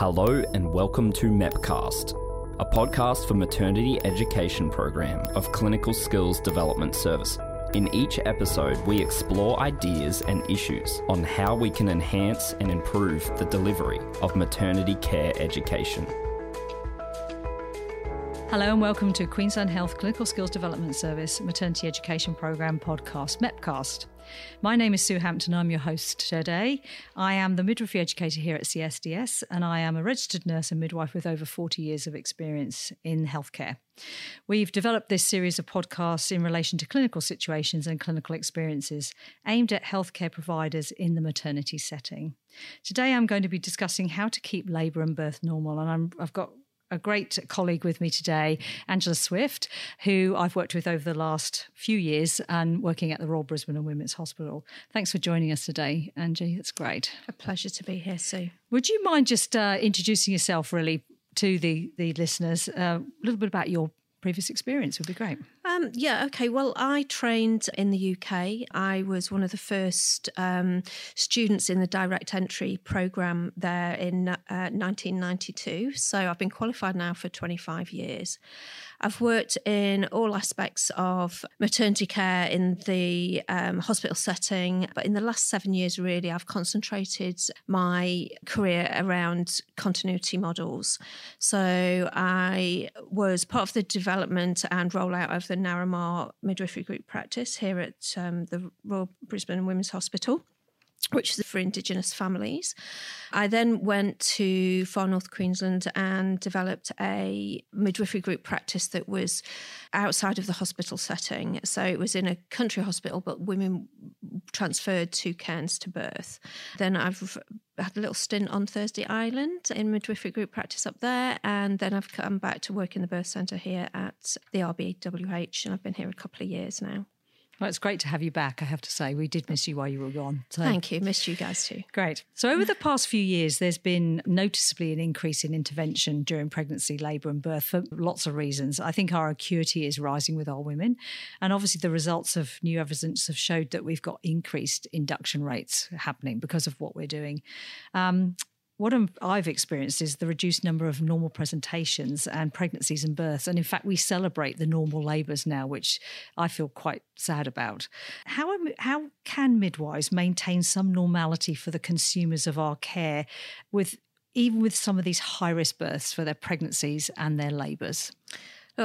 Hello and welcome to MEPcast, a podcast for maternity education program of Clinical Skills Development Service. In each episode, we explore ideas and issues on how we can enhance and improve the delivery of maternity care education. Hello and welcome to Queensland Health Clinical Skills Development Service Maternity Education Programme podcast, MEPcast. My name is Sue Hampton. I'm your host today. I am the midwifery educator here at CSDS and I am a registered nurse and midwife with over 40 years of experience in healthcare. We've developed this series of podcasts in relation to clinical situations and clinical experiences aimed at healthcare providers in the maternity setting. Today, I'm going to be discussing how to keep labour and birth normal, and i have got a great colleague with me today, Angela Swift, who I've worked with over the last few years and working at the Royal Brisbane and Women's Hospital. Thanks for joining us today, Angie. It's great. A pleasure to be here, Sue. Would you mind just uh, introducing yourself really to the the listeners? Uh, a little bit about your previous experience would be great. Um, yeah, okay. Well, I trained in the UK. I was one of the first um, students in the direct entry program there in uh, 1992. So I've been qualified now for 25 years. I've worked in all aspects of maternity care in the um, hospital setting, but in the last seven years, really, I've concentrated my career around continuity models. So I was part of the development and rollout of the Ngarrama midwifery group practice here at um, the Royal Brisbane Women's Hospital which is for Indigenous families. I then went to Far North Queensland and developed a midwifery group practice that was outside of the hospital setting. So it was in a country hospital, but women transferred to Cairns to birth. Then I've had a little stint on Thursday Island in midwifery group practice up there, and then I've come back to work in the birth centre here at the RBWH, and I've been here a couple of years now. Well, it's great to have you back, I have to say. We did miss you while you were gone. So. Thank you. Missed you guys too. Great. So, over the past few years, there's been noticeably an increase in intervention during pregnancy, labour, and birth for lots of reasons. I think our acuity is rising with our women. And obviously, the results of new evidence have showed that we've got increased induction rates happening because of what we're doing. Um, what I've experienced is the reduced number of normal presentations and pregnancies and births. And in fact, we celebrate the normal labours now, which I feel quite sad about. How, how can midwives maintain some normality for the consumers of our care with even with some of these high risk births for their pregnancies and their labours?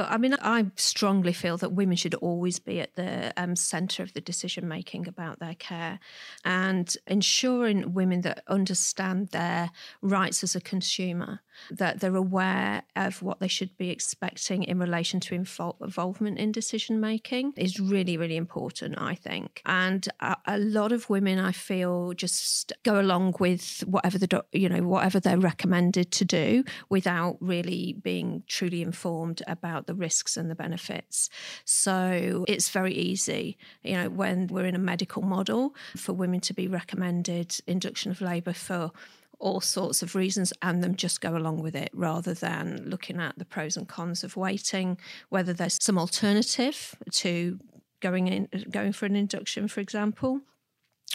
I mean, I strongly feel that women should always be at the um, centre of the decision making about their care and ensuring women that understand their rights as a consumer, that they're aware of what they should be expecting in relation to involvement in decision making is really, really important, I think. And a, a, lot of women, I feel, just go along with whatever the, you know, whatever they're recommended to do without really being truly informed about the risks and the benefits. So it's very easy, you know, when we're in a medical model for women to be recommended induction of labour for all sorts of reasons and them just go along with it rather than looking at the pros and cons of waiting, whether there's some alternative to going in going for an induction, for example,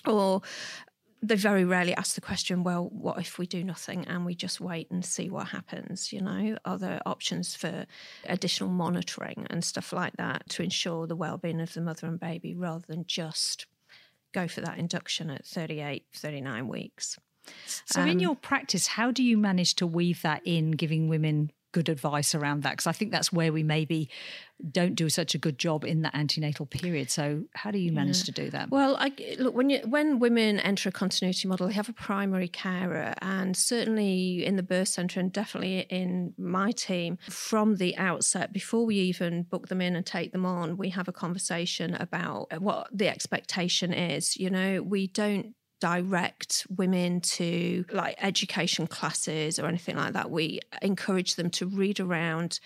or they very rarely ask the question, well, what if we do nothing and we just wait and see what happens? You know, are there options for additional monitoring and stuff like that to ensure the well-being of the mother and baby rather than just go for that induction at 38, 39 weeks? So, um, in your practice, how do you manage to weave that in, giving women good advice around that because I think that's where we maybe don't do such a good job in the antenatal period. So how do you manage yeah. to do that? Well, I, look when you, when women enter a continuity model, they have a primary carer, and certainly in the birth centre and definitely in my team from the outset, before we even book them in and take them on, we have a conversation about what the expectation is. You know, we don't direct women to like education classes or anything like that. We encourage them to read around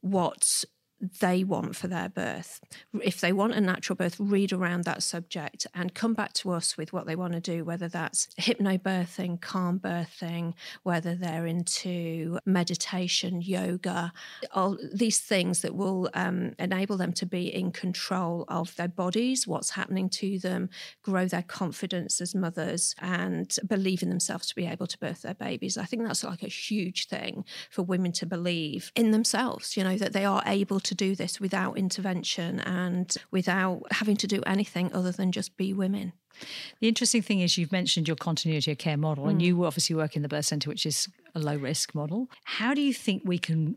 what they want for their birth. If they want a natural birth, read around that subject and come back to us with what they want to do, whether that's hypnobirthing, calm birthing, whether they're into meditation, yoga, all these things that will um, enable them to be in control of their bodies, what's happening to them, grow their confidence as mothers, and believe in themselves to be able to birth their babies. I think that's like a huge thing for women to believe in themselves, you know, that they are able to do this without intervention and without having to do anything other than just be women. The interesting thing is you've mentioned your continuity of care model, mm. and you obviously work in the birth centre, which is a low risk model. How do you think we can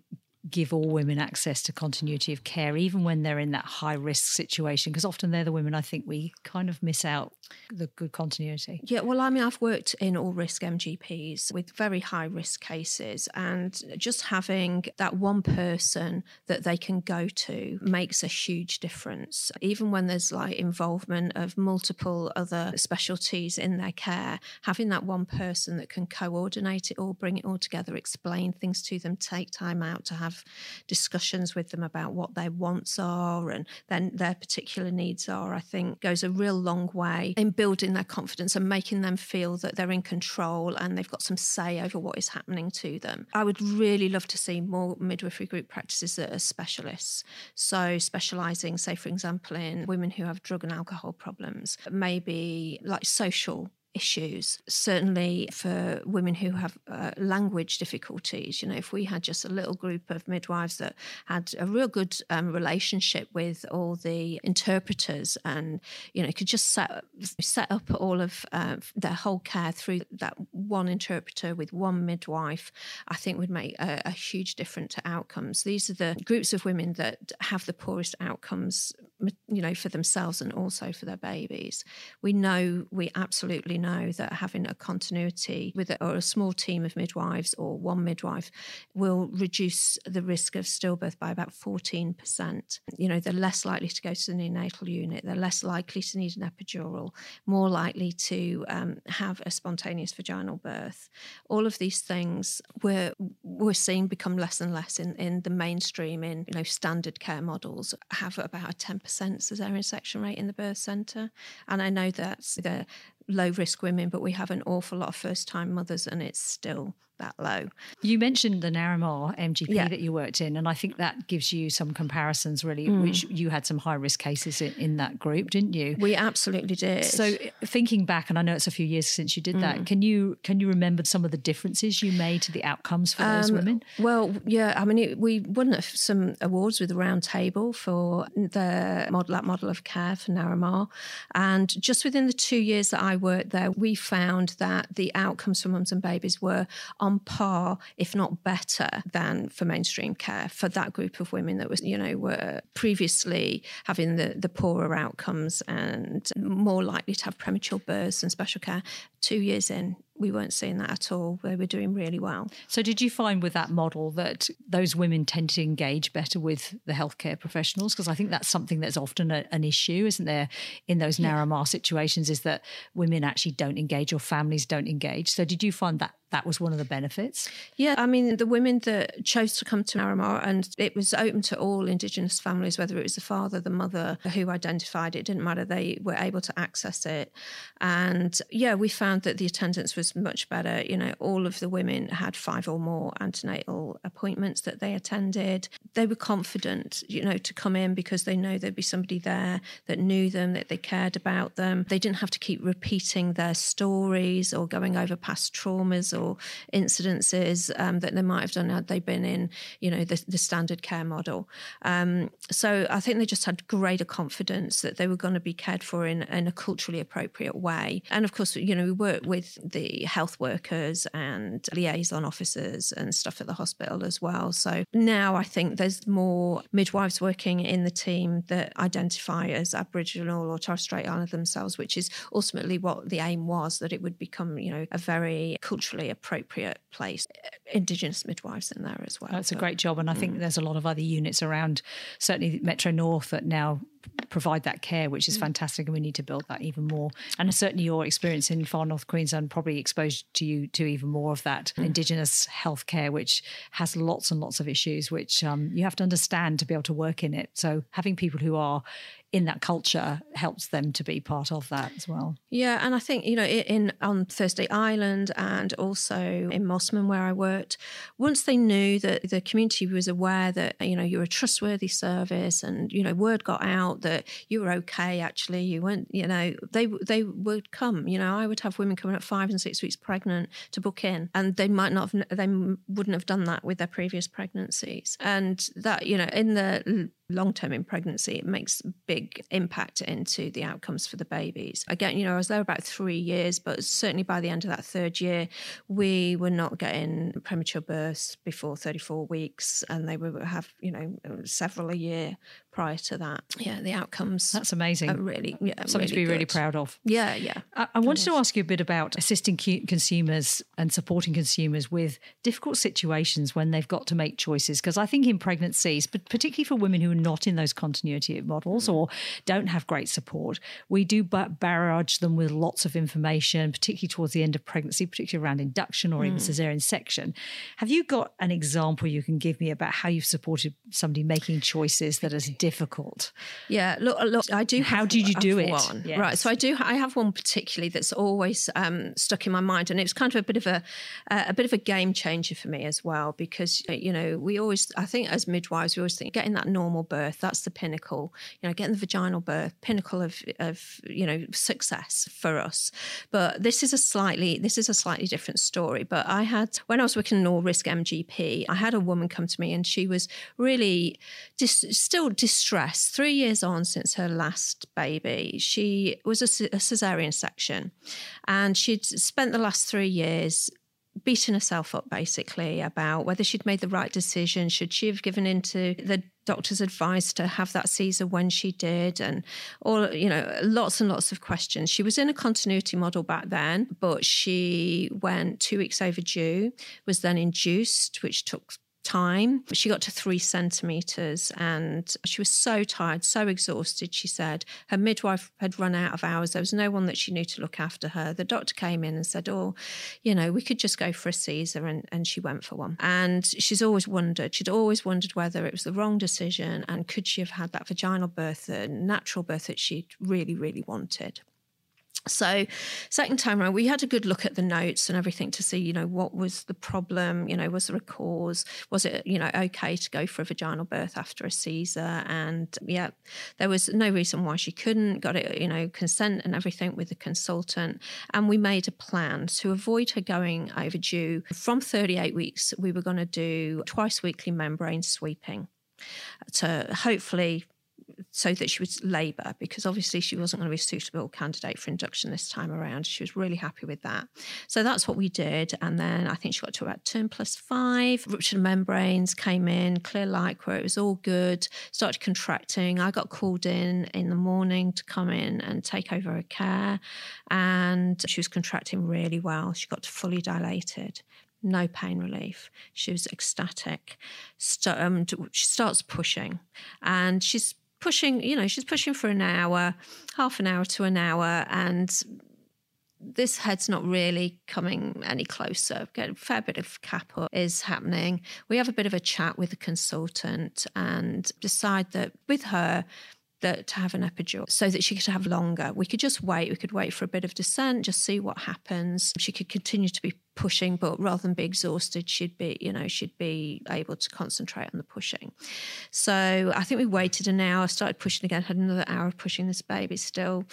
give all women access to continuity of care, even when they're in that high risk situation? Because often they're the women I think we kind of miss out the good continuity. Yeah, well, I mean, I've worked in all risk MGPs with very high risk cases, and just having that one person that they can go to makes a huge difference. Even when there's like involvement of multiple other specialties in their care, having that one person that can coordinate it all, bring it all together, explain things to them, take time out to have have discussions with them about what their wants are and then their particular needs are, I think goes a real long way in building their confidence and making them feel that they're in control and they've got some say over what is happening to them. I would really love to see more midwifery group practices that are specialists. So, specialising, say, for example, in women who have drug and alcohol problems, maybe like social issues. Certainly for women who have uh, language difficulties, you know, if we had just a little group of midwives that had a real good um, relationship with all the interpreters and, you know, could just set, set up all of uh, their whole care through that one interpreter with one midwife, I think would make a, a huge difference to outcomes. These are the groups of women that have the poorest outcomes, you know, for themselves and also for their babies. We know, we absolutely know that having a continuity with a, or a small team of midwives or one midwife will reduce the risk of stillbirth by about 14%. You know, they're less likely to go to the neonatal unit, they're less likely to need an epidural, more likely to um, have a spontaneous vaginal birth. All of these things we're, we're seeing become less and less in, in the mainstream, in you know standard care models, have about a 10% cesarean section rate in the birth centre. And I know that's the low risk women, but we have an awful lot of first time mothers, and it's still that low. You mentioned the Ngarrama MGP yeah. that you worked in, and I think that gives you some comparisons, really, mm. which you had some high risk cases in, in, that group, didn't you? We absolutely did. So, thinking back, and I know it's a few years since you did mm. that, can you can you remember some of the differences you made to the outcomes for um, those women? Well, yeah, I mean, it, we won some awards with the Round Table for the model that model of care for Ngarrama, and just within the two years that I worked there, we found that the outcomes for mums and babies were on par, if not better, than for mainstream care for that group of women that was, you know, were previously having the, the poorer outcomes and more likely to have premature births and special care. Two years in, we weren't seeing that at all. We were doing really well. So, did you find with that model that those women tend to engage better with the healthcare professionals? Because I think that's something that's often a, an issue, isn't there, in those Ngarrama yeah. situations, is that women actually don't engage or families don't engage. So, did you find that that was one of the benefits? Yeah, I mean, the women that chose to come to Ngarrama, and it was open to all Indigenous families, whether it was the father, the mother who identified it, didn't matter, they were able to access it. And yeah, we found that the attendance was much better. You know, all of the women had five or more antenatal appointments that they attended. They were confident, you know, to come in because they know there'd be somebody there that knew them, that they cared about them. They didn't have to keep repeating their stories or going over past traumas or or incidences um, that they might have done had they been in, you know, the, the standard care model. Um, so I think they just had greater confidence that they were going to be cared for in, in a culturally appropriate way. And of course, you know, we work with the health workers and liaison officers and stuff at the hospital as well. So now I think there's more midwives working in the team that identify as Aboriginal or Torres Strait Islander themselves, which is ultimately what the aim was that it would become, you know, a very culturally appropriate place. Indigenous midwives in there as well. That's a great job. And I think mm. there's a lot of other units around, certainly Metro North, that now provide that care, which is mm. fantastic, and we need to build that even more. And certainly, your experience in far north Queensland probably exposed to you to even more of that mm. Indigenous healthcare, which has lots and lots of issues, which um, you have to understand to be able to work in it. So having people who are in that culture helps them to be part of that as well. Yeah, and I think you know in on Thursday Island and also in Mossman where I worked, once they knew that the community was aware that you know you're a trustworthy service and you know word got out that you were okay actually you weren't you know they they would come you know I would have women coming at 5 and 6 weeks pregnant to book in and they might not have, they wouldn't have done that with their previous pregnancies and that you know in the long term in pregnancy, it makes big impact into the outcomes for the babies. Again, you know, I was there about three years, but certainly by the end of that third year, we were not getting premature births before 34 weeks, and they would have, you know, several a year prior to that. Yeah, the outcomes. That's amazing. really, yeah, something really to be good. really proud of. Yeah, yeah. I, I wanted to ask you a bit about assisting consumers and supporting consumers with difficult situations when they've got to make choices. Because I think in pregnancies, but particularly for women who are not in those continuity models mm. or don't have great support, we do barrage them with lots of information, particularly towards the end of pregnancy, particularly around induction or mm. even cesarean section. Have you got an example you can give me about how you've supported somebody making choices that are difficult. Yeah, look, look I do. How did you do it? One. Yes. Right, so I do. I have one particularly that's always um, stuck in my mind, and it's kind of a bit of a uh, a bit of a game changer for me as well because uh, you know we always I think as midwives we always think getting that normal birth that's the pinnacle. You know, getting the vaginal birth pinnacle of of you know success for us. But this is a slightly this is a slightly different story. But I had when I was working in all risk MGP, I had a woman come to me and she was really just still dis- distress. Three years on since her last baby, she was a, a cesarean section, and she'd spent the last three years beating herself up basically about whether she'd made the right decision. Should she have given in to the doctor's advice to have that Caesar when she did? And all, you know, lots and lots of questions. She was in a continuity model back then, but she went two weeks overdue, was then induced, which took time. She got to three centimeters and she was so tired, so exhausted. She said her midwife had run out of hours. There was no one that she knew to look after her. The doctor came in and said, Oh, you know, we could just go for a Caesar. And, and she went for one. And she's always wondered, she'd always wondered whether it was the wrong decision and could she have had that vaginal birth, the natural birth that she really, really wanted. So, second time around, we had a good look at the notes and everything to see, you know, what was the problem? You know, was there a cause? Was it, you know, okay to go for a vaginal birth after a Caesar? And yeah, there was no reason why she couldn't. Got it, you know, consent and everything with the consultant. And we made a plan to avoid her going overdue. From 38 weeks, we were going to do twice weekly membrane sweeping to hopefully so that she would labour because obviously she wasn't going to be a suitable candidate for induction this time around. She was really happy with that. So that's what we did. And then I think she got to about term plus five, ruptured membranes came in, clear where it was all good, started contracting. I got called in in the morning to come in and take over her care. And she was contracting really well. She got fully dilated no pain relief. She was ecstatic. St- um, she starts pushing, and she's pushing, you know, she's pushing for an hour, half an hour to an hour, and this head's not really coming any closer. A fair bit of caput is happening. We have a bit of a chat with the consultant and decide that with her, that to have an epidural so that she could have longer. We could just wait. We could wait for a bit of descent, just see what happens. She could continue to be pushing, but rather than be exhausted, she'd be, you know, she'd be able to concentrate on the pushing. So I think we waited an hour, started pushing again, had another hour of pushing this baby. Still,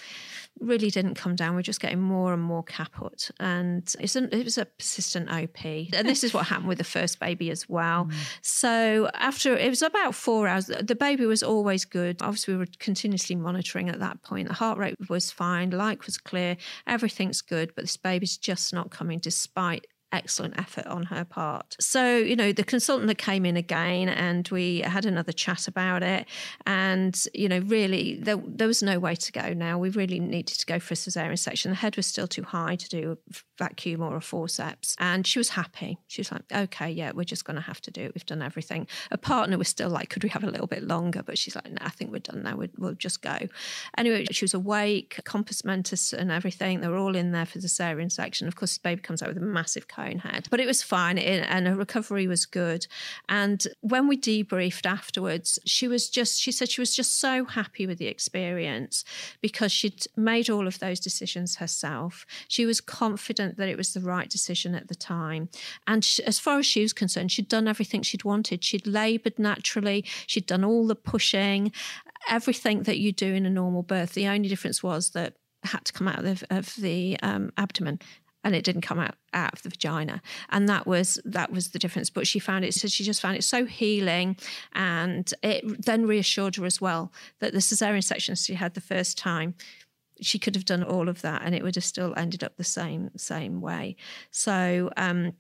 really didn't come down. We're just getting more and more caput, and it's an, it was a persistent OP. And this is what happened with the first baby as well. Mm. So after it was about four hours, the baby was always good. Obviously, we were continuously monitoring at that point. The heart rate was fine, light was clear, everything's good, but this baby's just not coming despite excellent effort on her part. So, you know, the consultant that came in again and we had another chat about it. And, you know, really, there, there was no way to go now. We really needed to go for a cesarean section. The head was still too high to do a vacuum or a forceps. And she was happy. She was like, okay, yeah, we're just going to have to do it. We've done everything. A partner was still like, could we have a little bit longer? But she's like, no, I think we're done now. We'll, we'll just go. Anyway, she was awake, compos mentis and everything. They were all in there for the cesarean section. Of course, the baby comes out with a massive cone head, but it was fine and her recovery was good. And when we debriefed afterwards, she was just, she said she was just so happy with the experience because she'd made all of those decisions herself. She was confident that it was the right decision at the time. And she, as far as she was concerned, she'd done everything she'd wanted. She'd laboured naturally, she'd done all the pushing, everything that you do in a normal birth. The only difference was that had to come out of, of the um, abdomen and it didn't come out, out of the vagina. And that was that was the difference. But she found it so she just found it so healing and it then reassured her as well that the cesarean section she had the first time she could have done all of that and it would have still ended up the same same way. So um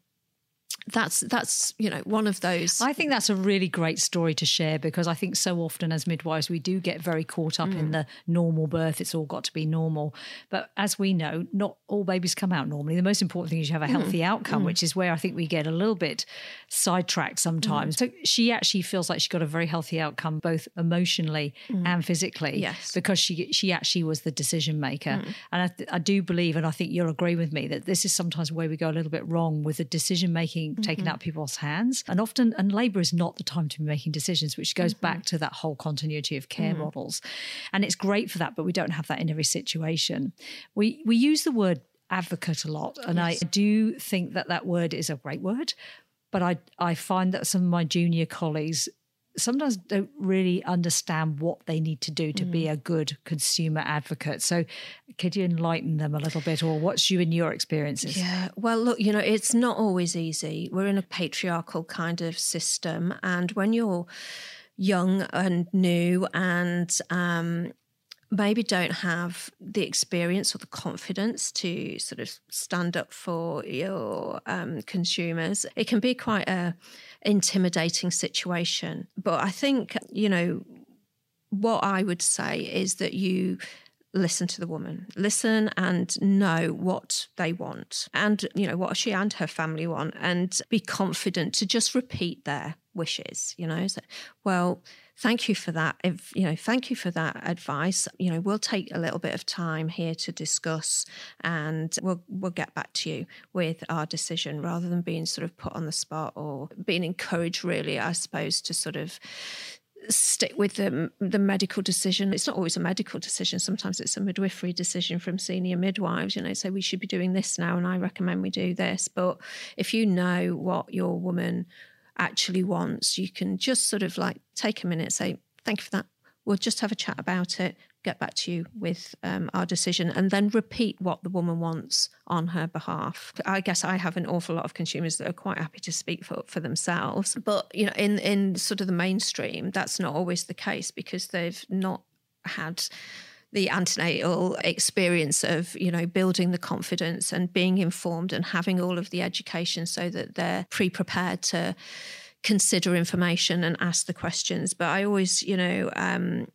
that's that's you know one of those i think that's a really great story to share because i think so often as midwives we do get very caught up mm. in the normal birth it's all got to be normal but as we know not all babies come out normally the most important thing is you have a healthy mm. outcome mm. which is where i think we get a little bit sidetracked sometimes mm. so she actually feels like she got a very healthy outcome both emotionally mm. and physically yes because she she actually was the decision maker mm. and I, I do believe and i think you'll agree with me that this is sometimes where we go a little bit wrong with the decision making mm-hmm. taken out people's hands. And often, and labour is not the time to be making decisions, which goes mm-hmm. back to that whole continuity of care mm-hmm. models. And it's great for that, but we don't have that in every situation. We we use the word advocate a lot, and yes. I do think that that word is a great word. But I I find that some of my junior colleagues sometimes don't really understand what they need to do to mm. be a good consumer advocate. So, could you enlighten them a little bit, or what's you in your experiences? Yeah, well, look, you know, it's not always easy. We're in a patriarchal kind of system, and when you're young and new and um, maybe don't have the experience or the confidence to sort of stand up for your um, consumers, it can be quite a intimidating situation. But I think, you know, what I would say is that you listen to the woman listen and know what they want and you know what she and her family want and be confident to just repeat their wishes you know so, well thank you for that if you know thank you for that advice you know we'll take a little bit of time here to discuss and we'll we'll get back to you with our decision rather than being sort of put on the spot or being encouraged really i suppose to sort of stick with the, the medical decision. It's not always a medical decision. Sometimes it's a midwifery decision from senior midwives. You know, say we should be doing this now, and I recommend we do this. But if you know what your woman actually wants, you can just sort of like take a minute, say, thank you for that. We'll just have a chat about it, get back to you with um, our decision, and then repeat what the woman wants on her behalf. I guess I have an awful lot of consumers that are quite happy to speak for, for themselves. But, you know, in, in sort of the mainstream, that's not always the case because they've not had the antenatal experience of you know building the confidence and being informed and having all of the education so that they're pre-prepared to consider information and ask the questions. But i always you know um,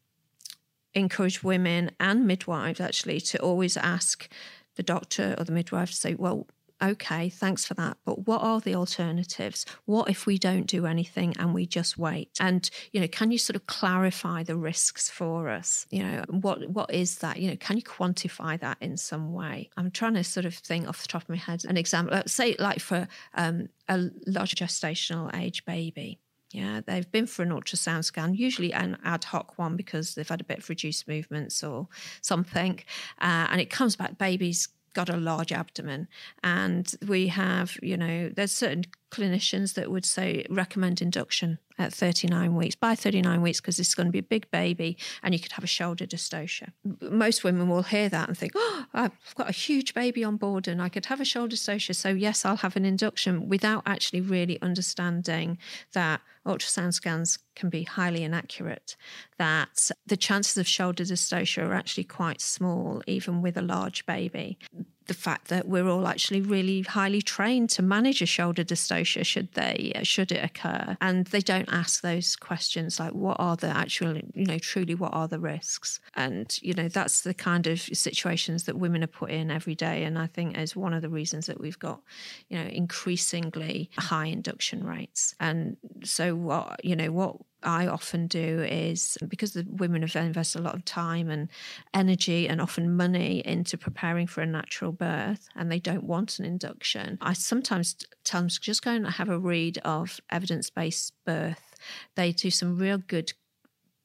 encourage women and midwives actually to always ask the doctor or the midwife to say well okay, thanks for that. But what are the alternatives? What if we don't do anything and we just wait? And, you know, can you sort of clarify the risks for us? You know, what what is that? You know, can you quantify that in some way? I'm trying to sort of think off the top of my head an example. Say like for um, a large gestational age baby. Yeah, they've been for an ultrasound scan, usually an ad hoc one because they've had a bit of reduced movements or something. Uh, and it comes back, baby's got a large abdomen. And we have, you know, there's certain clinicians that would say recommend induction at 39 weeks, by 39 weeks, because this is going to be a big baby and you could have a shoulder dystocia. Most women will hear that and think, oh, I've got a huge baby on board and I could have a shoulder dystocia. So, yes, I'll have an induction without actually really understanding that ultrasound scans can be highly inaccurate, that the chances of shoulder dystocia are actually quite small, even with a large baby. The fact that we're all actually really highly trained to manage a shoulder dystocia should they should it occur. And they don't ask those questions like what are the actual you know truly what are the risks? And you know that's the kind of situations that women are put in every day. And i think is one of the reasons that we've got you know increasingly high induction rates. And so what you know what I often do is because the women have invested a lot of time and energy and often money into preparing for a natural birth and they don't want an induction. I sometimes tell them just go and have a read of evidence based birth. They do some real good,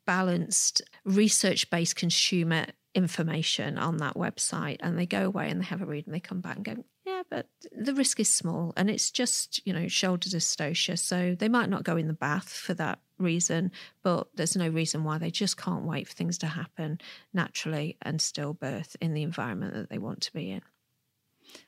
balanced, research based consumer information on that website and they go away and they have a read and they come back and go yeah but the risk is small and it's just you know shoulder dystocia so they might not go in the bath for that reason, but there's no reason why they just can't wait for things to happen naturally and stillbirth in the environment that they want to be in.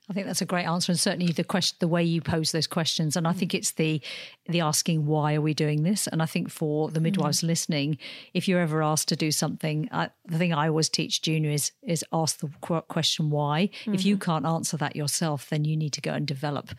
I think that's a great answer, and certainly the question, the way you pose those questions, and I think it's the the asking why are we doing this, and I think for the midwives mm. listening, if you're ever asked to do something, I, the thing I always teach junior is is ask the question why. Mm-hmm. If you mm-hmm. can't answer that yourself, then you need to go and develop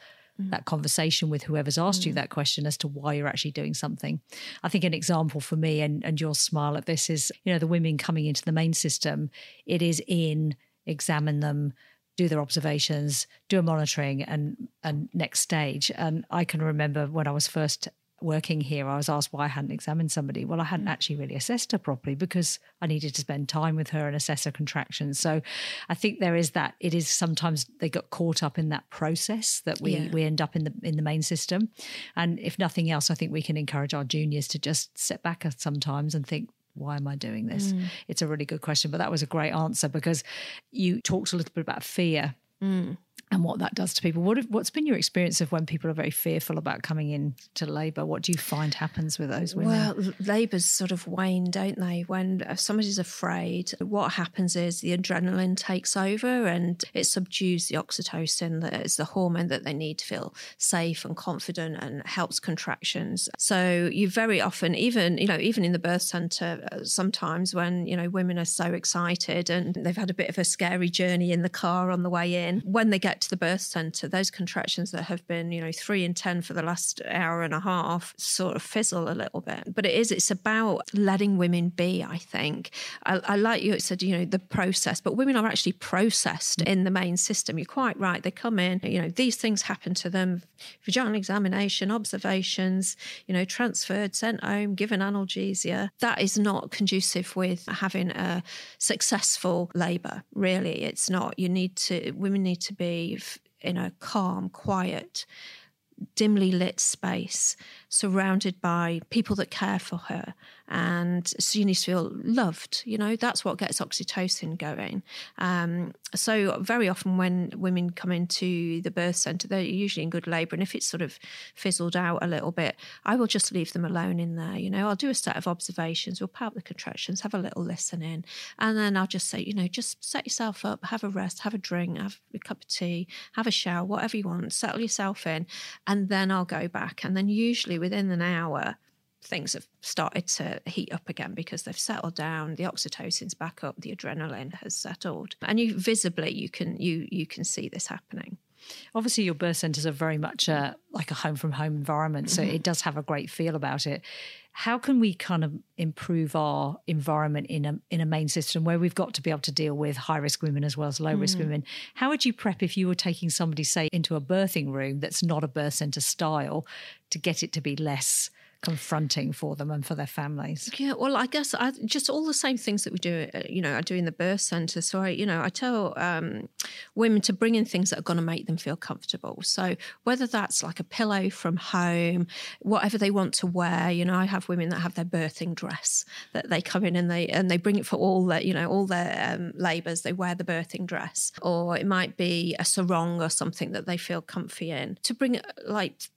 mm. that conversation with whoever's asked mm. you that question as to why you're actually doing something. I think an example for me and, and your smile at this is, you know, the women coming into the main system, it is in examine them, do their observations, do a monitoring and and next stage. And I can remember when I was first working here, I was asked why I hadn't examined somebody. Well, I hadn't mm. actually really assessed her properly because I needed to spend time with her and assess her contractions. So I think there is that. It is sometimes they got caught up in that process that we yeah. we end up in the in the main system. And if nothing else, I think we can encourage our juniors to just step back sometimes and think, why am I doing this? Mm. It's a really good question, but that was a great answer because you talked a little bit about fear. Mm and what that does to people. What what's been your experience of when people are very fearful about coming in to labour? What do you find happens with those women? Well, labours sort of wane, don't they? When somebody's afraid, what happens is the adrenaline takes over and it subdues the oxytocin, that is the hormone that they need to feel safe and confident and helps contractions. So you very often, even you know, even in the birth centre, uh, sometimes when you know women are so excited and they've had a bit of a scary journey in the car on the way in, when they get to the birth center, those contractions that have been, you know, three in 10 for the last hour and a half sort of fizzle a little bit. But it is, it's about letting women be, I think. I, I like you said, you know, the process, but women are actually processed mm. in the main system. You're quite right. They come in, you know, these things happen to them vaginal examination, observations, you know, transferred, sent home, given analgesia. That is not conducive with having a successful labour, really. It's not. You need to, women need to be in a calm, quiet, dimly lit space surrounded by people that care for her. And she needs to feel loved you know that's what gets oxytocin going. Um, so very often when women come into the birth centre they're usually in good labour. And if it's sort of fizzled out a little bit i will just leave them alone in there you know. I'll do a set of observations we'll pout the contractions have a little listen in. And then i'll just say you know just set yourself up have a rest have a drink have a cup of tea have a shower whatever you want settle yourself in. And then i'll go back. And then usually within an hour things have started to heat up again because they've settled down the oxytocin's back up the adrenaline has settled. And you visibly you can you you can see this happening. Obviously your birth centers are very much a, like a home from home environment so mm-hmm. it does have a great feel about it how can we kind of improve our environment in a in a main system where we've got to be able to deal with high risk women as well as low risk mm. women? How would you prep if you were taking somebody, say, into a birthing room that's not a birth center style to get it to be less confronting for them and for their families? Yeah, well, I guess I, just all the same things that we do, uh, you know, I do in the birth centre. So I, you know, I tell um, women to bring in things that are going to make them feel comfortable. So whether that's like a pillow from home, whatever they want to wear, you know, I have women that have their birthing dress that they come in and they and they bring it for all their, you know, all their um, labours. They wear the birthing dress, or it might be a sarong or something that they feel comfy in. To bring it like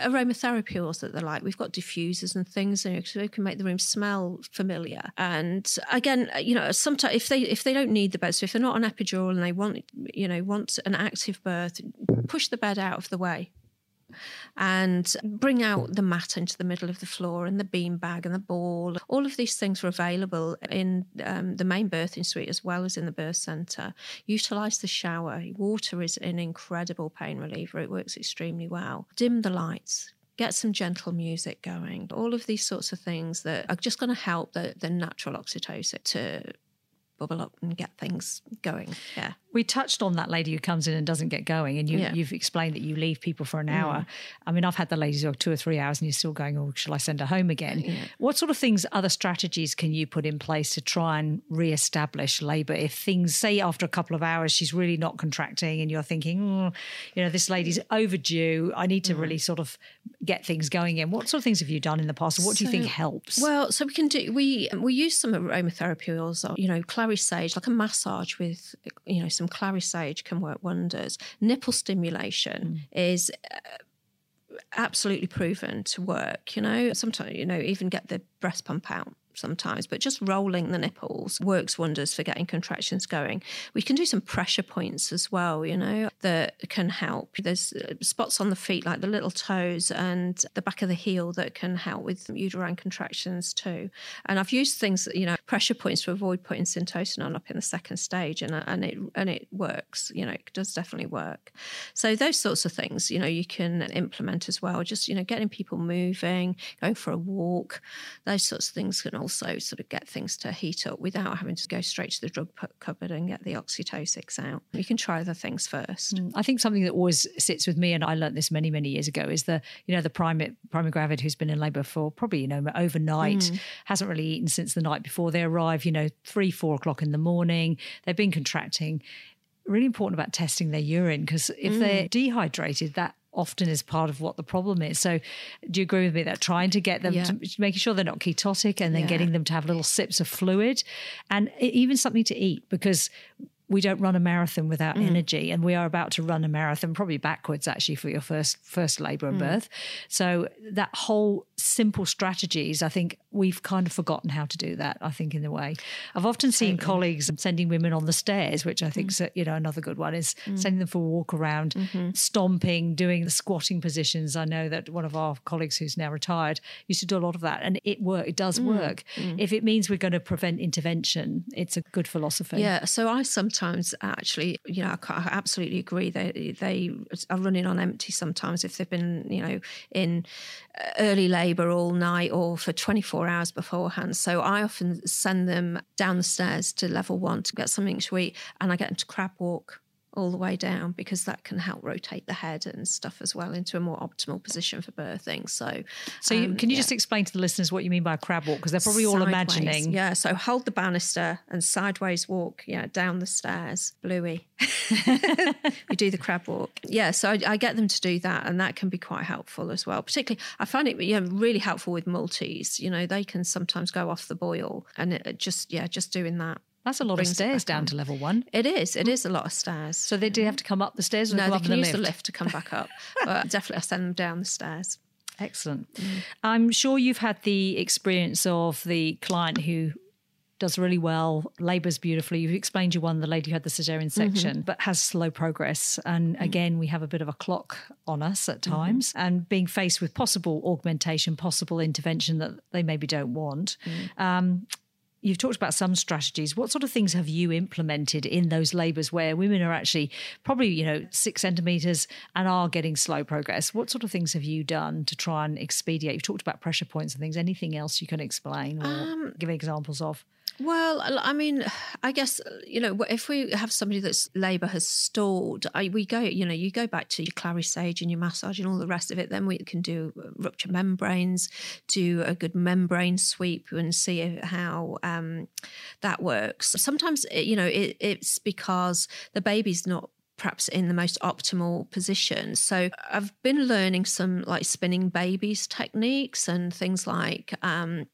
aromatherapy oils that they like. We've got diffusers and things, you know, so we can make the room smell familiar. And again, uh, you know, sometimes if they if they don't need the bed, so if they're not on epidural and they want, you know, want an active birth, push the bed out of the way and bring out the mat into the middle of the floor and the bean bag and the ball. All of these things are available in um, the main birthing suite as well as in the birth centre. Utilise the shower. Water is an incredible pain reliever. It works extremely well. Dim the lights get some gentle music going. All of these sorts of things that are just going to help the, the natural oxytocin to bubble up and get things going. Yeah we touched on that lady who comes in and doesn't get going, and you, yeah. you've explained that you leave people for an hour. Mm. I mean, I've had the ladies who are two or three hours, and you're still going, "Oh, shall I send her home again?" Yeah. What sort of things, other strategies, can you put in place to try and re-establish labour if things, say, after a couple of hours, she's really not contracting, and you're thinking, oh, you know, this lady's overdue. I need to mm. really sort of get things going again. What sort of things have you done in the past? What so, do you think helps? Well, so we can do we we use some aromatherapy oils, you know, clary sage, like a massage with you know some clary sage can work wonders. Nipple stimulation mm. is uh, absolutely proven to work. You know, sometimes you know even get the breast pump out sometimes, but just rolling the nipples works wonders for getting contractions going. We can do some pressure points as well, you know, that can help. There's uh, spots on the feet, like the little toes and the back of the heel, that can help with uterine contractions too. And I've used things, you know, pressure points to avoid putting syntocinon on up in the second stage, and and it and it works. You know, it does definitely work. So those sorts of things, you know, you can implement as well. Just you know, getting people moving, going for a walk, those sorts of things can also also sort of get things to heat up without having to go straight to the drug cupboard and get the oxytocics out. You can try other things first. Mm. I think something that always sits with me, and I learned this many, many years ago, is the, you know, the primip, who's been in labour for probably, you know, overnight, mm. hasn't really eaten since the night before they arrive, you know, three, four o'clock in the morning. They've been contracting really important about testing their urine because if mm. they're dehydrated, that often is part of what the problem is. So, do you agree with me that trying to get them yeah. to making sure they're not ketotic and then yeah. getting them to have little sips of fluid and even something to eat because we don't run a marathon without mm. energy and we are about to run a marathon probably backwards actually for your first first labor and mm. birth so that whole simple strategies i think we've kind of forgotten how to do that i think in a way i've often seen totally. colleagues sending women on the stairs which i think mm. you know another good one is mm. sending them for a walk around mm-hmm. stomping doing the squatting positions i know that one of our colleagues who's now retired used to do a lot of that and it work it does mm. work mm. if it means we're going to prevent intervention it's a good philosophy yeah so i sometimes actually, you know, I, I absolutely agree. They they are running on empty sometimes if they've been, you know, in uh, early labour all night or for 24 hours beforehand. So I often send them down the stairs to level one to get something to eat, and I get them to crab walk all the way down because that can help rotate the head and stuff as well into a more optimal position for birthing. So, so um, can you yeah. just explain to the listeners what you mean by a crab walk? Because they're probably all imagining. Yeah. So hold the banister and sideways walk. Yeah, down the stairs. Bluey. we do the crab walk. Yeah. So I, I, get them to do that, and that can be quite helpful as well. Particularly, I find it yeah really helpful with multis. You know, they can sometimes go off the boil, and it, just yeah, just doing that that's a lot of stairs down on. to level one. It is. It is a lot of stairs. So they do have to come up the stairs. Or no, they can the use lift? the lift to come back up. but definitely, I send them down the stairs. Excellent. Mm. I'm sure you've had the experience of the client who does really well, labours beautifully. You've explained you one, the lady who had the cesarean section, mm-hmm. but has slow progress. And mm-hmm. again, we have a bit of a clock on us at mm-hmm. times. Mm-hmm. And being faced with possible augmentation, possible intervention that they maybe don't want. Mm. Um, You've talked about some strategies. What sort of things have you implemented in those labours where women are actually probably, you know, six centimetres and are getting slow progress? What sort of things have you done to try and expedite? You've talked about pressure points and things. Anything else you can explain or um, give examples of? Well, I mean, I guess you know if we have somebody that's labour has stalled, I, we go. You know, you go back to your clary sage and your massage and all the rest of it. Then we can do rupture membranes, do a good membrane sweep, and see how um, that works. Sometimes, you know, it, it's because the baby's not perhaps in the most optimal position. So I've been learning some like spinning babies techniques and things like um,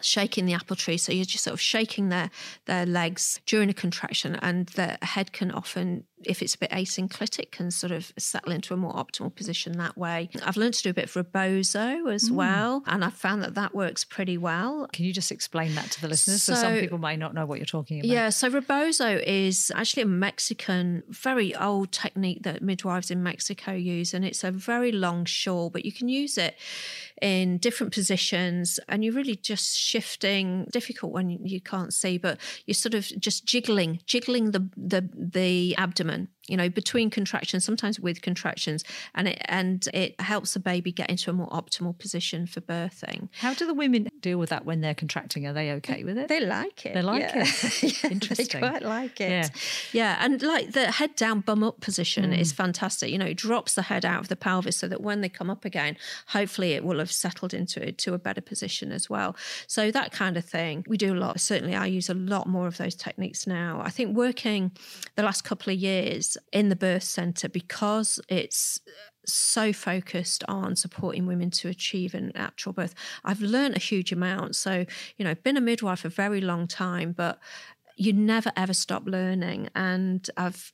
shaking the apple tree. So you're just sort of shaking their their legs during a contraction, and the head can often if it's a bit asynclitic, can sort of settle into a more optimal position that way. I've learned to do a bit of rebozo as mm. well, and I've found that that works pretty well. Can you just explain that to the listeners? So, so, some people may not know what you're talking about. Yeah, so rebozo is actually a Mexican, very old technique that midwives in Mexico use, and it's a very long shawl, but you can use it in different positions and you're really just shifting difficult when you can't see but you're sort of just jiggling jiggling the the the abdomen abdomen you know between contractions sometimes with contractions and it and it helps the baby get into a more optimal position for birthing. How do the women deal with that when they're contracting? Are they okay with it? They like it they like yeah. it. Interesting they quite like it. Yeah. yeah and like the head down bum up position mm. is fantastic. You know it drops the head out of the pelvis so that when they come up again hopefully it will have settled into to a better position as well. So that kind of thing. We do a lot certainly i use a lot more of those techniques now. I think working the last couple of years in the birth centre because it's uh, so focused on supporting women to achieve an natural birth. I've learned a huge amount. So, you know, I've been a midwife a very long time, but you never ever stop learning. And I've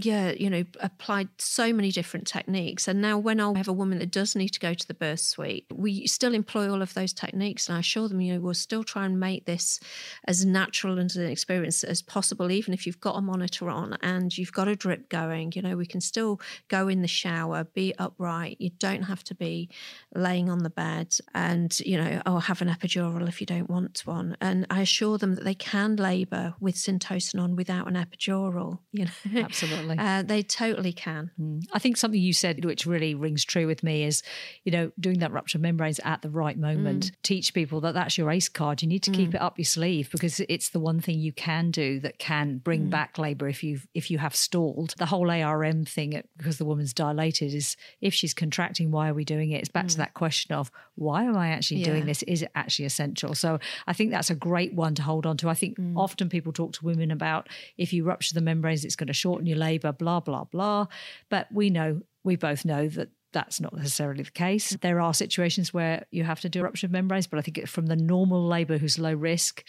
yeah, you know, applied so many different techniques. And now, when I have a woman that does need to go to the birth suite, we still employ all of those techniques. And I assure them, you know, we'll still try and make this as natural and an experience as possible, even if you've got a monitor on and you've got a drip going. You know, we can still go in the shower, be upright. You don't have to be laying on the bed and, you know, or have an epidural if you don't want one. And I assure them that they can labour with Syntocinon without an epidural, you know. Absolutely totally. Uh, they totally can. Mm. I think something you said, which really rings true with me, is you know doing that rupture membranes at the right moment. Mm. Teach people that that's your ace card. You need to mm. keep it up your sleeve because it's the one thing you can do that can bring mm. back labour if you if you have stalled. The whole ARM thing, because the woman's dilated, is if she's contracting, why are we doing it? It's back to mm. that question of why am I actually yeah. doing this? Is it actually essential? So I think that's a great one to hold on to. I think mm. often people talk to women about if you rupture the membranes, it's going to shorten your labour labour, blah, blah, blah. But we know, we both know that that's not necessarily the case. There are situations where you have to do rupture of membranes, but I think from the normal labour who's low risk,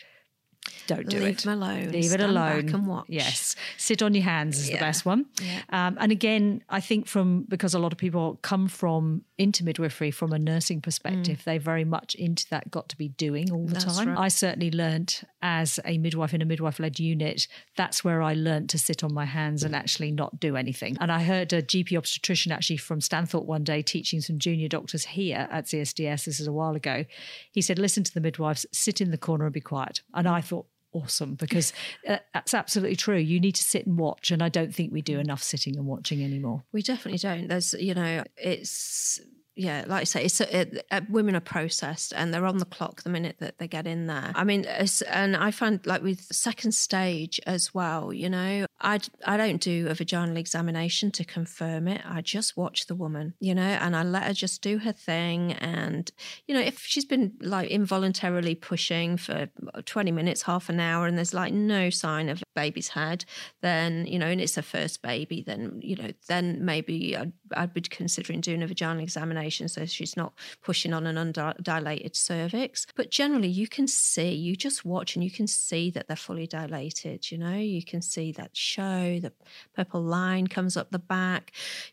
don't do Leave it. Leave them alone. Leave Stand it alone. Back and watch. Yes. Sit on your hands is yeah. the best one. Yeah. Um, and again, I think from because a lot of people come from into midwifery from a nursing perspective, mm. they very much into that got to be doing all the that's time. Right. I certainly learnt as a midwife in a midwife led unit, that's where I learnt to sit on my hands and actually not do anything. And I heard a GP obstetrician actually from Stanthorpe one day teaching some junior doctors here at CSDS. This is a while ago. He said, listen to the midwives, sit in the corner and be quiet. And I thought, awesome because uh, that's absolutely true. You need to sit and watch, and I don't think we do enough sitting and watching anymore. We definitely don't. There's, you know, it's yeah, like I say, it's it, uh, women are processed and they're on the clock the minute that they get in there. I mean, and I find like with second stage as well, you know, I I don't do a vaginal examination to confirm it. I just watch the woman, you know, and I let her just do her thing. And you know, if she's been like involuntarily pushing for twenty minutes, half an hour, and there's like no sign of baby's head, then you know, and it's her first baby, then you know, then maybe I'd, I'd be considering doing a vaginal examination so she's not pushing on an undilated cervix. But generally, you can see, you just watch and you can see that they're fully dilated. You know, you can see that show, the purple line comes up the back,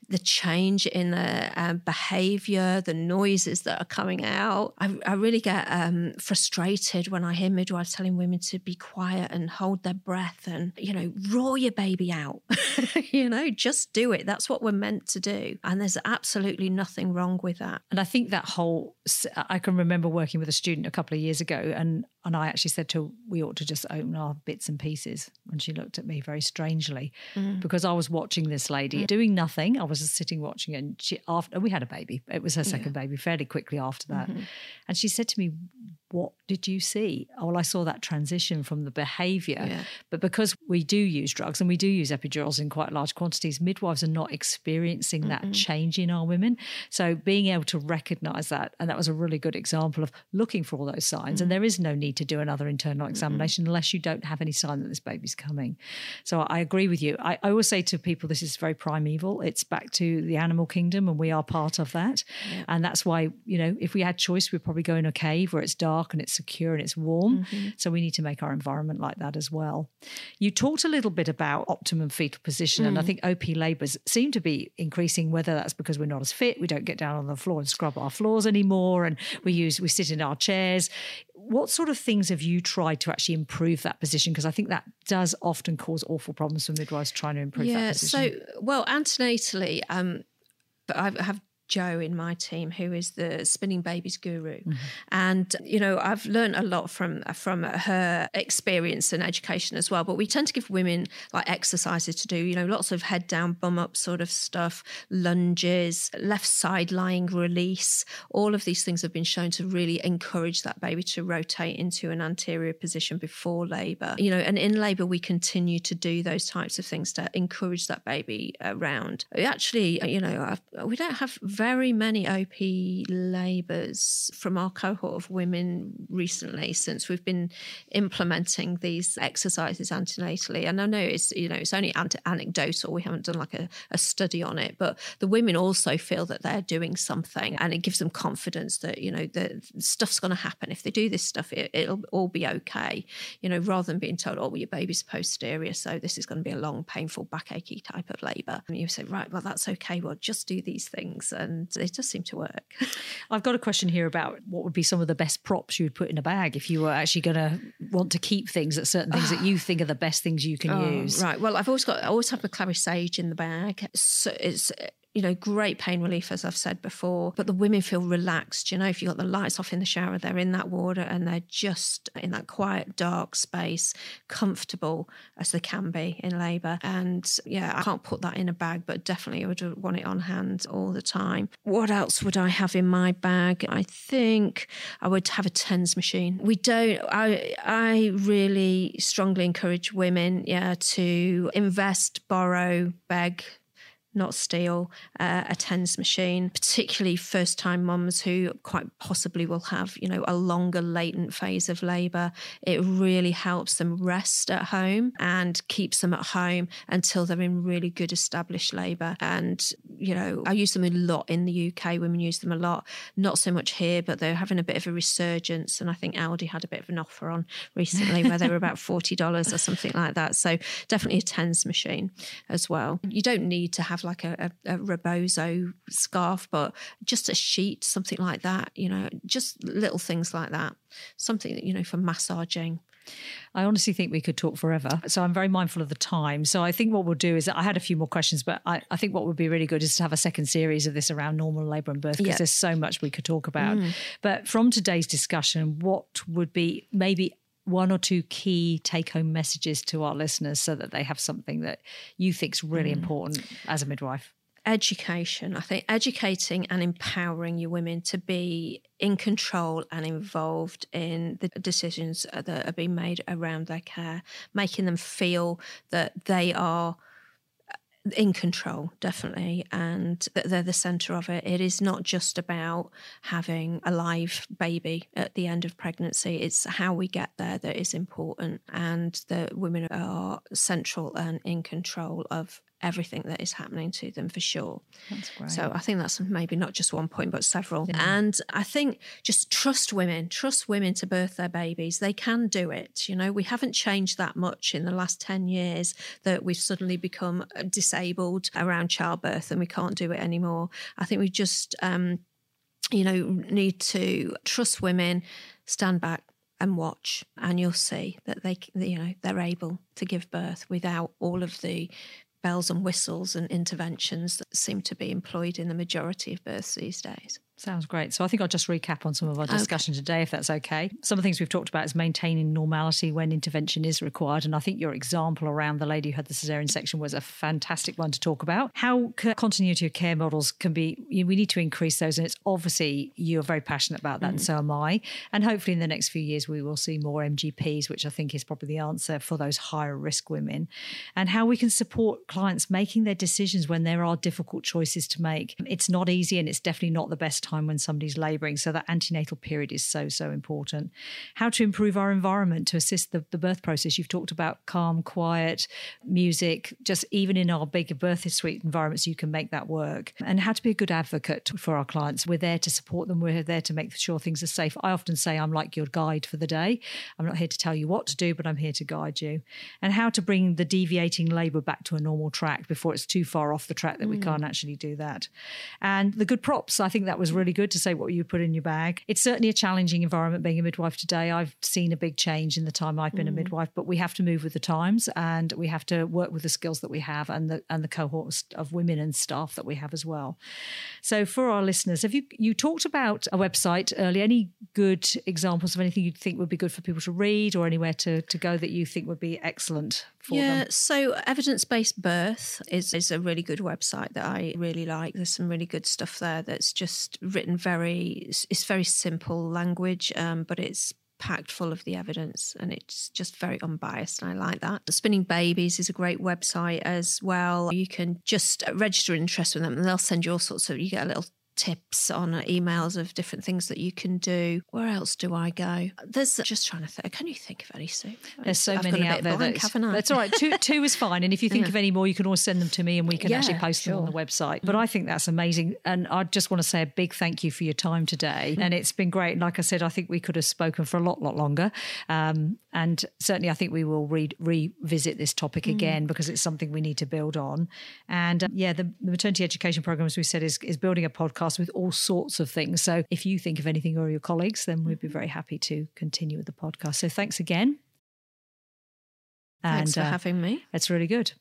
the change in the um, behavior, the noises that are coming out. I, I really get um, frustrated when I hear midwives telling women to be quiet and hold their breath and, you know, roar your baby out. you know, just do it. That's what we're meant to do. And there's absolutely nothing wrong with that. And I think that whole, I can remember working with a student a couple of years ago, and and I actually said to her, we ought to just open our bits and pieces. And she looked at me very strangely mm. because I was watching this lady mm. doing nothing. I was just sitting watching, and she after we had a baby. It was her second yeah. baby fairly quickly after that, mm-hmm. and she said to me, what did you see? Oh, well, I saw that transition from the behavior. Yeah. But because we do use drugs and we do use epidurals in quite large quantities, midwives are not experiencing mm that change in our women. So being able to recognize that, and that was a really good example of looking for all those signs. mm And there is no need to do another internal examination mm unless you don't have any sign that this baby's coming. So I agree with you. I, I always say to people, this is very primeval. It's back to the animal kingdom, and we are part of that. Yeah. And that's why, you know, if we had choice, we'd probably go in a cave where it's dark dark and it's secure and it's warm. Mm-hmm. So we need to make our environment like that as well. You talked a little bit about optimum fetal position, mm. and I mm. think OP labours seem to be increasing. Whether that's because we're not as fit, we don't get down on the floor and scrub our floors anymore, and we use we sit in our chairs. What sort of things have you tried to actually improve that position? Because I think that does often cause awful problems for midwives trying to improve yeah, that position. So, well, antenatally, um, but I have Joe in my team, who is the spinning babies guru, mm-hmm. and you know I've learned a lot from from her experience and education as well. But we tend to give women like exercises to do, you know, lots of head down, bum up sort of stuff, lunges, left side lying release. All of these things have been shown to really encourage that baby to rotate into an anterior position before labour. You know, and in labour we continue to do those types of things to encourage that baby around. We actually, you know, I've, we don't have very many OP labours from our cohort of women recently since we've been implementing these exercises antenatally. And I know it's you know it's only anecdotal. We haven't done like a, a study on it, but the women also feel that they're doing something, and it gives them confidence that you know the stuff's going to happen if they do this stuff. It, will all be okay. You know, rather than being told, "Oh, well, your baby's posterior, so this is going to be a long, painful, backachy type of labour. And you say, "Right, well, that's okay. Well, just do these things." And and it does seem to work. I've got a question here about what would be some of the best props you would put in a bag if you were actually going to want to keep things at certain things that you think are the best things you can oh, use. Right. Well, I've always got I always have a clary sage in the bag. So it's you know, great pain relief, as I've said before. But the women feel relaxed. You know, if you've got the lights off in the shower, they're in that water and they're just in that quiet, dark space, comfortable as they can be in labour. And yeah, I can't put that in a bag, but definitely I would want it on hand all the time. What else would I have in my bag? I think I would have a TENS machine. We don't, I, I really strongly encourage women, yeah, to invest, borrow, beg, not steal uh, a TENS machine, particularly first time mums who quite possibly will have, you know, a longer latent phase of labour. It really helps them rest at home and keeps them at home until they're in really good established labour. And, you know, I use them a lot in the UK. Women use them a lot, not so much here, but they're having a bit of a resurgence. And I think Aldi had a bit of an offer on recently where they were about $40 or something like that. So definitely a TENS machine as well. You don't need to have like a, a, a rebozo scarf, but just a sheet, something like that, you know, just little things like that. Something that, you know, for massaging. I honestly think we could talk forever. So I'm very mindful of the time. So I think what we'll do is I had a few more questions, but I, I think what would be really good is to have a second series of this around normal labour and birth because yeah. there's so much we could talk about. Mm. But from today's discussion, what would be maybe one or two key take home messages to our listeners so that they have something that you think is really mm. important as a midwife? Education. I think educating and empowering your women to be in control and involved in the decisions that are being made around their care, making them feel that they are in control, definitely, and they're the centre of it. It is not just about having a live baby at the end of pregnancy, it's how we get there that is important, and that women are central and in control of everything that is happening to them for sure. That's great. So I think that's maybe not just one point, but several. Yeah. And I think just trust women, trust women to birth their babies. They can do it. You know, we haven't changed that much in the last 10 years that we've suddenly become disabled around childbirth and we can't do it anymore. I think we just, um, you know, need to trust women, stand back, and watch and you'll see that they you know they're able to give birth without all of the bells and whistles and interventions that seem to be employed in the majority of births these days. Sounds great. So I think I'll just recap on some of our discussion okay. today, if that's okay. Some of the things we've talked about is maintaining normality when intervention is required. And I think your example around the lady who had the cesarean section was a fantastic one to talk about. How continuity of care models can be, we need to increase those. And it's obviously you're very passionate about that, mm. and so am I. And hopefully in the next few years, we will see more MGPs, which I think is probably the answer for those higher risk women. And how we can support clients making their decisions when there are difficult choices to make. It's not easy and it's definitely not the best time when somebody's labouring. So that antenatal period is so, so important. How to improve our environment to assist the, the birth process. You've talked about calm, quiet, music, just even in our bigger birth suite environments, you can make that work. And how to be a good advocate for our clients. We're there to support them, we're there to make sure things are safe. I often say I'm like your guide for the day. I'm not here to tell you what to do, but I'm here to guide you. And how to bring the deviating labour back to a normal track before it's too far off the track that mm. we can't actually do that. And the good props, I think that was really good to say what you put in your bag. It's certainly a challenging environment being a midwife today. I've seen a big change in the time I've been mm. a midwife, but we have to move with the times and we have to work with the skills that we have and the and the cohorts of women and staff that we have as well. So for our listeners, have you you talked about a website earlier? Any good examples of anything you think would be good for people to read or anywhere to, to go that you think would be excellent for yeah, them? so evidence based birth is, is a really good website that I really like. There's some really good stuff there that's just written very, it's very simple language, um, but it's packed full of the evidence and it's just very unbiased and I like that. The Spinning Babies is a great website as well. You can just register interest with them and they'll send you all sorts of you get a little tips on uh, emails of different things that you can do. Where else do I go? There's uh, just trying to think. Can you think of any, Sue? There's so I've many out there. Blank, that's, that's all right. Two, two is fine. And if you think yeah. of any more, you can always send them to me and we can yeah, actually post sure. them on the website. But mm. I think that's amazing. And I just want to say a big thank you for your time today. Mm. And it's been great. Like I said, I think we could have spoken for a lot, lot longer. Um, and certainly I think we will re- revisit this topic mm. again because it's something we need to build on. And um, yeah, the, the maternity education program, as we said, is, is building a podcast with all sorts of things. So if you think of anything or your colleagues, then we'd be very happy to continue with the podcast. So thanks again. Thanks for uh, having me. It's really good.